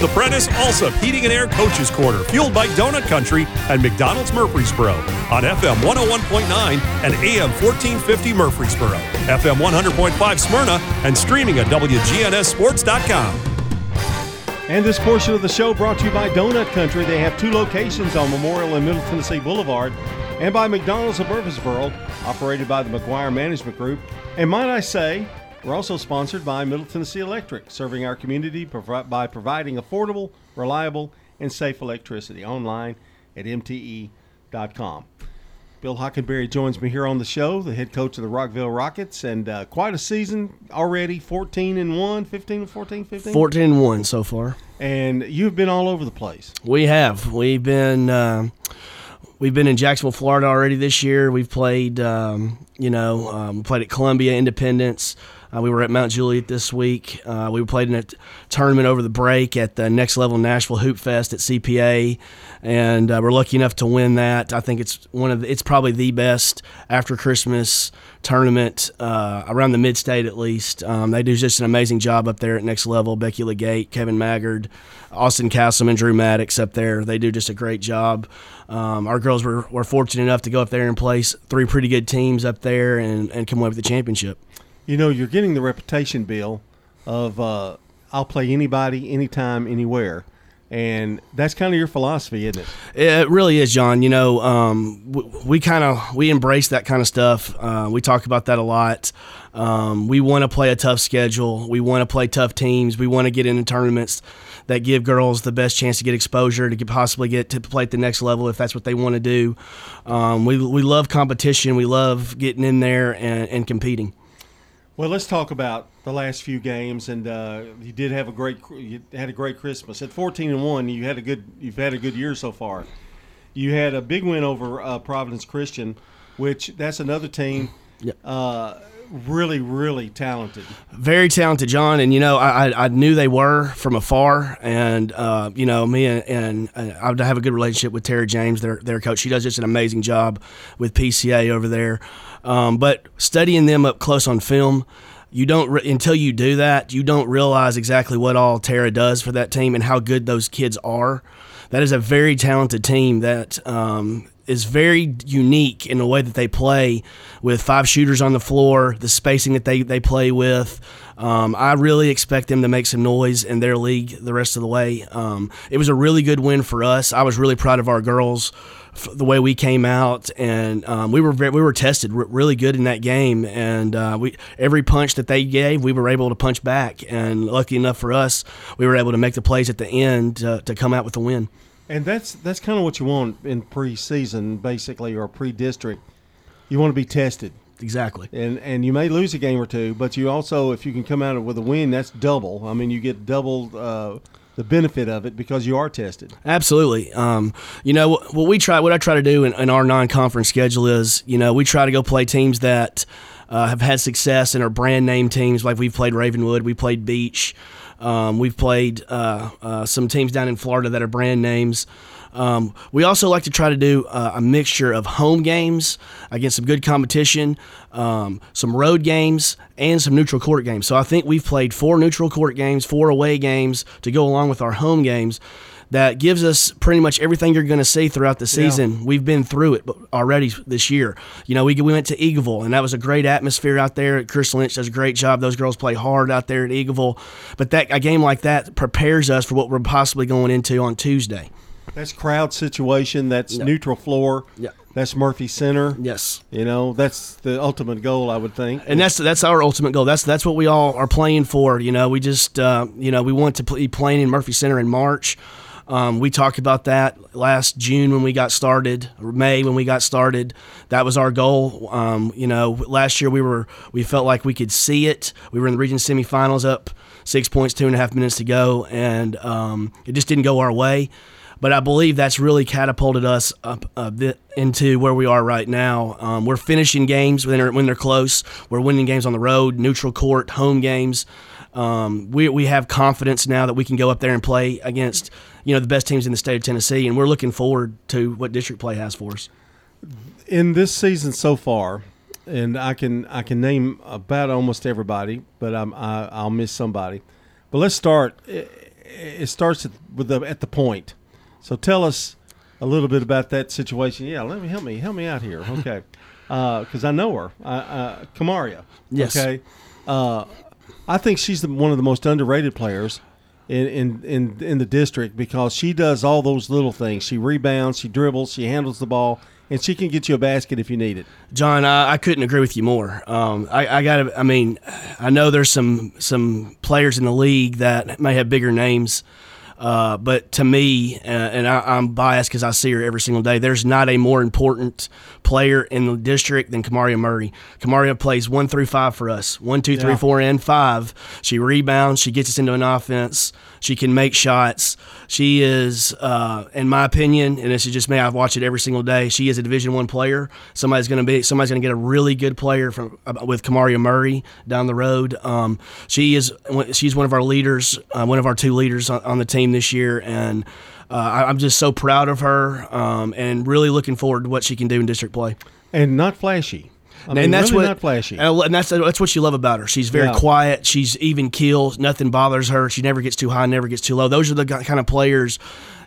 The Prentice Alsop Heating and Air Coaches Corner, fueled by Donut Country and McDonald's Murfreesboro on FM 101.9 and AM 1450 Murfreesboro, FM 100.5 Smyrna, and streaming at WGNSSports.com. And this portion of the show brought to you by Donut Country. They have two locations on Memorial and Middle Tennessee Boulevard, and by McDonald's of Murfreesboro, operated by the McGuire Management Group. And might I say, we're also sponsored by Middle Tennessee Electric, serving our community by providing affordable, reliable, and safe electricity online at mte.com. Bill Hockenberry joins me here on the show, the head coach of the Rockvale Rockets, and uh, quite a season already 14 and 1, 15 and 14, 15? 14 and 1 so far. And you've been all over the place. We have. We've been. Uh, we've been in Jacksonville, Florida already this year. We've played, um, you know, um, played at Columbia, Independence. Uh, we were at Mount Juliet this week. Uh, we played in a t- tournament over the break at the Next Level Nashville Hoop Fest at CPA, and uh, we're lucky enough to win that. I think it's one of the, it's probably the best after Christmas tournament uh, around the mid state at least. Um, they do just an amazing job up there at Next Level. Becky Legate, Kevin Maggard, Austin Castleman, Drew Maddox up there. They do just a great job. Um, our girls were, were fortunate enough to go up there and place three pretty good teams up there and, and come away with the championship. You know, you're getting the reputation, Bill, of uh, I'll play anybody, anytime, anywhere. And that's kind of your philosophy, isn't it? It really is, John. You know, um, we, we kind of we embrace that kind of stuff. Uh, we talk about that a lot. Um, we want to play a tough schedule. We want to play tough teams. We want to get into tournaments that give girls the best chance to get exposure to get, possibly get to play at the next level if that's what they want to do. Um, we we love competition. We love getting in there and, and competing. Well, let's talk about the last few games, and uh, you did have a great you had a great Christmas at fourteen and one. You had a good you've had a good year so far. You had a big win over uh, Providence Christian, which that's another team. Yep. Uh, really, really talented. Very talented, John. And you know, I, I knew they were from afar, and uh, you know, me and, and I have a good relationship with Tara James, their their coach. She does just an amazing job with PCA over there. Um, but studying them up close on film, you don't re- until you do that, you don't realize exactly what all Tara does for that team and how good those kids are. That is a very talented team that um, is very unique in the way that they play with five shooters on the floor, the spacing that they, they play with. Um, I really expect them to make some noise in their league the rest of the way. Um, it was a really good win for us. I was really proud of our girls the way we came out, and um, we were very, we were tested really good in that game, and uh, we every punch that they gave, we were able to punch back, and lucky enough for us, we were able to make the plays at the end to, to come out with the win. And that's that's kind of what you want in preseason, basically, or pre-district. You want to be tested. Exactly. And and you may lose a game or two, but you also, if you can come out with a win, that's double. I mean, you get double uh, the benefit of it because you are tested. Absolutely. Um, you know what we try, what I try to do in, in, our non-conference schedule is, you know, we try to go play teams that uh, have had success and are brand name teams. Like we've played Ravenwood, we played Beech, um, we've played uh, uh, some teams down in Florida that are brand names. Um, we also like to try to do uh, a mixture of home games against some good competition, um, some road games, and some neutral court games. So I think we've played four neutral court games, four away games to go along with our home games. That gives us pretty much everything you're going to see throughout the season. Yeah. We've been through it already this year. You know, we, we went to Eagleville, and that was a great atmosphere out there. Chris Lynch does a great job. Those girls play hard out there at Eagleville. But that a game like that prepares us for what we're possibly going into on Tuesday. That's crowd situation. That's yep. neutral floor. Yeah. That's Murphy Center. Yes. You know, that's the ultimate goal, I would think. And that's that's our ultimate goal. That's that's what we all are playing for. You know, we just uh, you know we want to be playing in Murphy Center in March. Um, we talked about that last June when we got started, May when we got started. That was our goal. Um, you know, last year we were we felt like we could see it. We were in the region semifinals, up six points, two and a half minutes to go, and um, it just didn't go our way. But I believe that's really catapulted us up a bit into where we are right now. Um, we're finishing games when they're, when they're close. We're winning games on the road, neutral court, home games. Um, we, we have confidence now that we can go up there and play against you know the best teams in the state of Tennessee, and we're looking forward to what district play has for us. In this season so far, and I can I can name about almost everybody, but I'm, I, I'll miss somebody. But let's start it starts with the at the point. So tell us a little bit about that situation. Yeah, let me help me help me out here. Okay, because uh, I know her, uh, uh, Kamaria. Yes. Okay. Uh, I think she's the, one of the most underrated players in, in, in, in the district because she does all those little things. She rebounds, she dribbles, she handles the ball, and she can get you a basket if you need it. John, I, I couldn't agree with you more. Um, I, I got. I mean, I know there's some some players in the league that may have bigger names. Uh, but to me, uh, and I, am biased because I see her every single day. There's not a more important player in the district than Kamaria Murray. Kamaria plays one through five for us. One, two, three, yeah. four, and five. She rebounds. She gets us into an offense. She can make shots. She is, uh, in my opinion, and this is just me. I've watched it every single day. She is a Division One player. Somebody's going to be. Somebody's going to get a really good player from uh, with Kamaria Murray down the road. Um, she is. She's one of our leaders. Uh, one of our two leaders on, on the team this year, and. Uh, I'm just so proud of her um, and really looking forward to what she can do in district play. And not flashy. I mean, and that's really what not flashy. And that's that's what you love about her. She's very yeah. quiet. She's even keel. Nothing bothers her. She never gets too high, never gets too low. Those are the kind of players,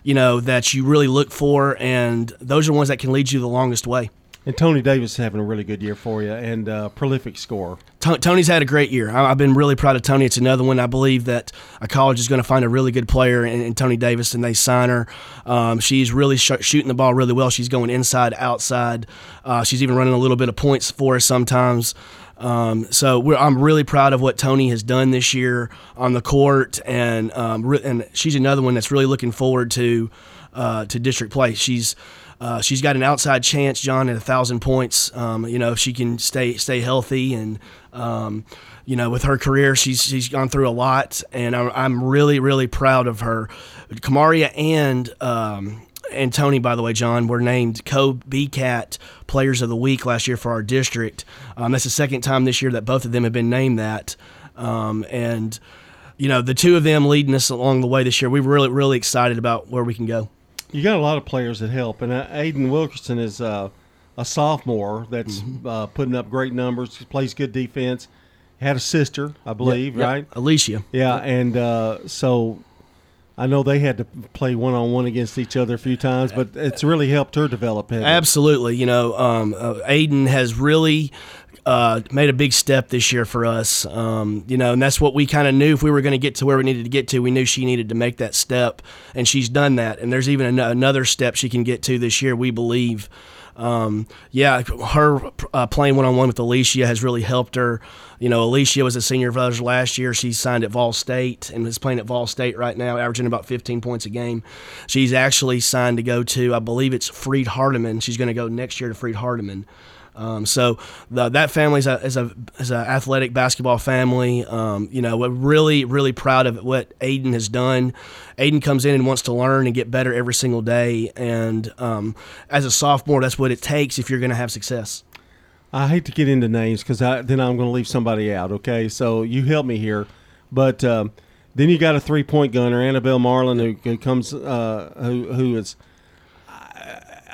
you know, that you really look for, and those are ones that can lead you the longest way. And Tony Davis is having a really good year for you and uh, prolific scorer. Tony's had a great year. I've been really proud of Tony. It's another one I believe that a college is going to find a really good player in, in Tony Davis, and they sign her. Um, she's really sh- shooting the ball really well. She's going inside, outside. Uh, she's even running a little bit of points for us sometimes. Um, so I'm really proud of what Tony has done this year on the court, and um, re- and she's another one that's really looking forward to uh, to district play. She's uh, she's got an outside chance, John, at a thousand points. Um, you know, if she can stay stay healthy and um, you know, with her career, she's she's gone through a lot, and I'm, I'm really really proud of her. Kamaria and um, and Tony, by the way, John, were named co BCAT Players of the Week last year for our district. Um, that's the second time this year that both of them have been named that, um, and you know, the two of them leading us along the way this year. We're really really excited about where we can go you got a lot of players that help, and uh, Aiden Wilkerson is uh, a sophomore that's mm-hmm. uh, putting up great numbers. Plays good defense. Had a sister, I believe, yep, right? Alicia. Yeah, and uh, so I know they had to play one on one against each other a few times, but it's really helped her develop. Absolutely, you know, um, uh, Aiden has really uh, made a big step this year for us. Um, you know, and that's what we kind of knew if we were going to get to where we needed to get to. We knew she needed to make that step, and she's done that. And there's even an- another step she can get to this year. We believe. Um, yeah, her uh, playing one on one with Alicia has really helped her. You know, Alicia was a senior of ours last year. She signed at Vol State and is playing at Vol State right now, averaging about 15 points a game. She's actually signed to go to, I believe it's Freed Hardeman. She's going to go next year to Freed Hardeman. Um, so the, that family is a is a is an athletic basketball family. Um, you know, we're really really proud of what Aiden has done. Aiden comes in and wants to learn and get better every single day. And um, as a sophomore, that's what it takes if you're going to have success. I hate to get into names because then I'm going to leave somebody out. Okay, so you help me here, but um, then you got a three point gunner, Annabelle Marlin, who, who comes uh, who who is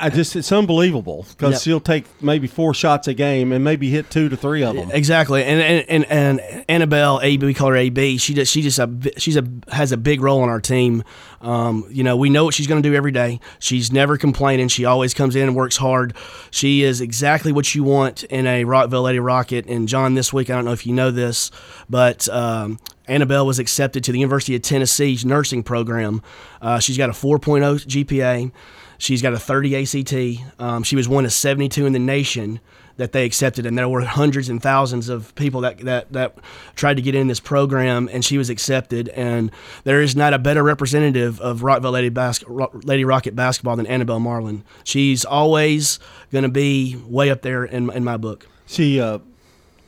I just it's unbelievable because yep. she'll take maybe four shots a game and maybe hit two to three of them. Exactly, and and and, and Annabelle AB, we call her AB. She does she just a she's a has a big role on our team. Um, you know, we know what she's going to do every day. She's never complaining. She always comes in and works hard. She is exactly what you want in a Rockvale Lady Rocket. And John, this week I don't know if you know this, but um, Annabelle was accepted to the University of Tennessee's nursing program. Uh, she's got a 4.0 GPA. She's got a 30 ACT. Um, she was one of 72 in the nation that they accepted, and there were hundreds and thousands of people that, that, that tried to get in this program, and she was accepted. And there is not a better representative of Rockvale Lady, Bas- Lady Rocket basketball than Annabelle Marlin. She's always going to be way up there in, in my book. She uh,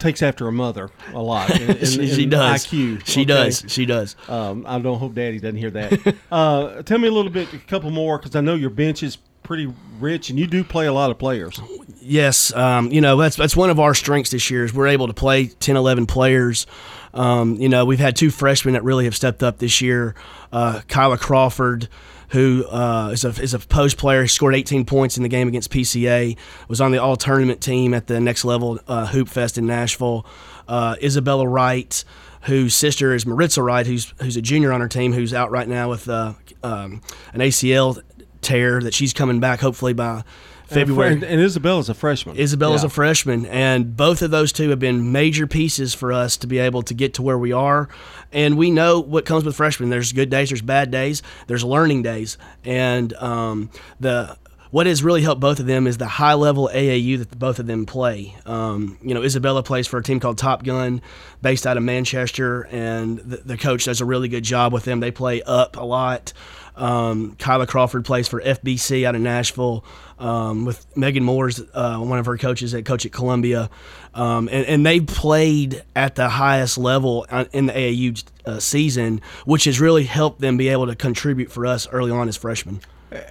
takes after her mother a lot. In, in, she, she does. IQ. She okay. does. She does. Um, I don't hope Daddy doesn't hear that. uh, tell me a little bit, a couple more, because I know your bench is pretty rich, and you do play a lot of players. Yes, um, you know that's that's one of our strengths this year is we're able to play 10, 11 players. Um, you know, we've had two freshmen that really have stepped up this year. Uh, Kyla Crawford who uh, is a is a post player. He scored 18 points in the game against PCA. Was on the all tournament team at the next level uh, Hoop Fest in Nashville. Uh, Isabella Wright, whose sister is Maritza Wright, who's who's a junior on her team, who's out right now with uh, um, an ACL tear that she's coming back hopefully by February. And, and Isabella's a freshman. Isabella's Yeah. a freshman, and both of those two have been major pieces for us to be able to get to where we are. And we know what comes with freshmen. There's good days, there's bad days, there's learning days, and um, the what has really helped both of them is the high level AAU that both of them play. Um, you know, Isabella plays for a team called Top Gun, based out of Manchester, and the, the coach does a really good job with them. They play up a lot. Um, Kyla Crawford plays for FBC out of Nashville um, with Megan Moore's uh, one of her coaches at coach at Columbia, um, and, and they played at the highest level in the AAU uh, season, which has really helped them be able to contribute for us early on as freshmen.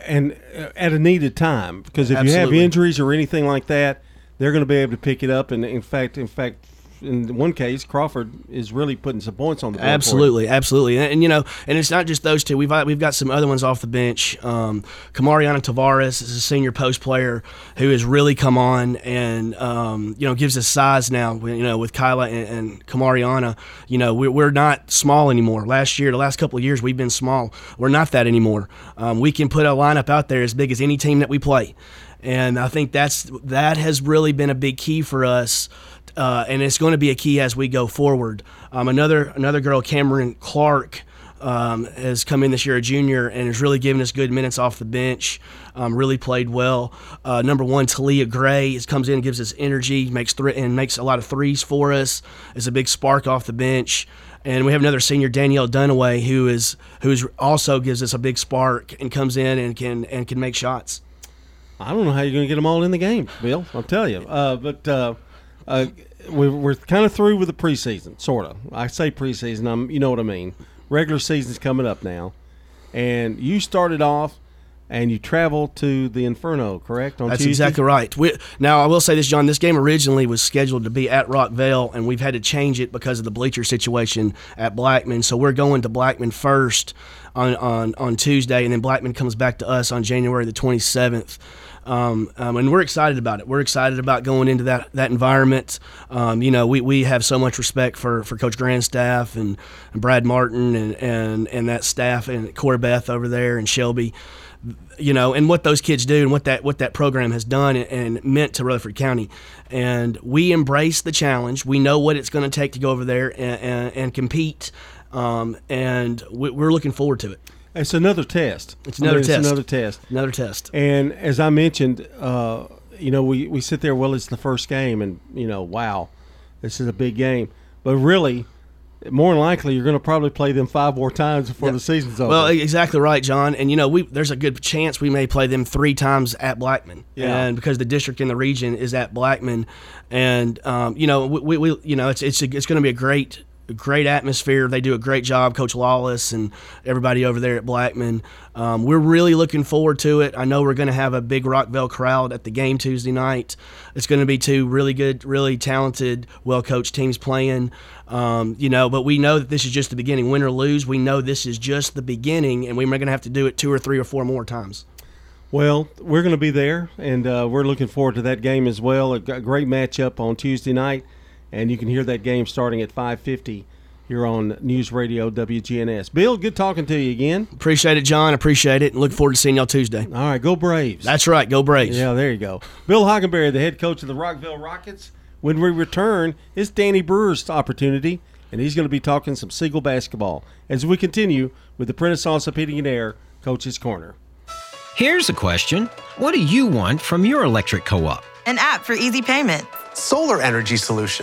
and uh, at a needed time because if you have injuries or anything like that, they're going to be able to pick it up. And in fact, in fact, in one case, Crawford is really putting some points on the board. Absolutely, absolutely, and, and, you know, and it's not just those two. We've we've got some other ones off the bench. Um, Kamariana Tavares is a senior post player who has really come on and um, you know gives us size now. You know, with Kyla and, and Kamariana, you know, we're, we're not small anymore. Last year, the last couple of years, we've been small. We're not that anymore. Um, we can put a lineup out there as big as any team that we play, and I think that's that has really been a big key for us uh, and it's going to be a key as we go forward. Um, another another girl, Cameron Clark, um, has come in this year, a junior, and is really giving us good minutes off the bench. Um, really played well. Uh, number one, Talia Gray is, comes in and gives us energy, makes three and makes a lot of threes for us. Is a big spark off the bench. And we have another senior, Danielle Dunaway, who is who is also gives us a big spark and comes in and can and can make shots. I don't know how you're going to get them all in the game, Bill. I'll tell you. Uh, but uh, uh, we're, we're kind of through with the preseason, sort of. I say preseason, I'm, you know what I mean. Regular season's coming up now, and you started off and you traveled to the Inferno, correct? On That's Tuesday? exactly right. We, now, I will say this, John. This game originally was scheduled to be at Rockvale, and we've had to change it because of the bleacher situation at Blackman. So we're going to Blackman first on, on, on Tuesday, and then Blackman comes back to us on January the 27th. Um, um, and we're excited about it. We're excited about going into that that environment. Um, you know, we, we have so much respect for, for Coach Grandstaff and, and Brad Martin and, and, and that staff and Corey Beth over there and Shelby you know, and what those kids do and what that what that program has done and, and meant to Rutherford County. And we embrace the challenge. We know what it's going to take to go over there and, and, and compete. Um, and we, we're looking forward to it. It's another test. It's I mean, another test. It's another test. Another test. And as I mentioned, uh, you know, we, we sit there, well, it's the first game, and, you know, wow, this is a big game. But really, more than likely, you're going to probably play them five more times before the season's over. Well, exactly right, John. And you know, we there's a good chance we may play them three times at Blackman. Yeah. And because the district in the region is at Blackman, and um, you know, we, we you know it's it's a, it's going to be a great great atmosphere. They do a great job, Coach Lawless and everybody over there at Blackman. Um, we're really looking forward to it. I know we're going to have a big Rockvale crowd at the game Tuesday night. It's going to be two really good, really talented, well coached teams playing. Um, you know, but we know that this is just the beginning. Win or lose, we know this is just the beginning, and we're going to have to do it two or three or four more times. Well, we're going to be there, and uh, we're looking forward to that game as well. A great matchup on Tuesday night, and you can hear that game starting at 5:50 here on News Radio WGNS. Bill, good talking to you again. Appreciate it, John. Appreciate it, and look forward to seeing y'all Tuesday. All right, go Braves. That's right. Go Braves. yeah, there you go. Bill Hockenberry, the head coach of the Rockvale Rockets. When we return, it's Danny Brewer's opportunity, and he's going to be talking some Siegel basketball as we continue with the Prentice Alsop Heating and Air Coach's Corner. Here's a question What do you want from your electric co op? An app for easy payment. Solar energy solution.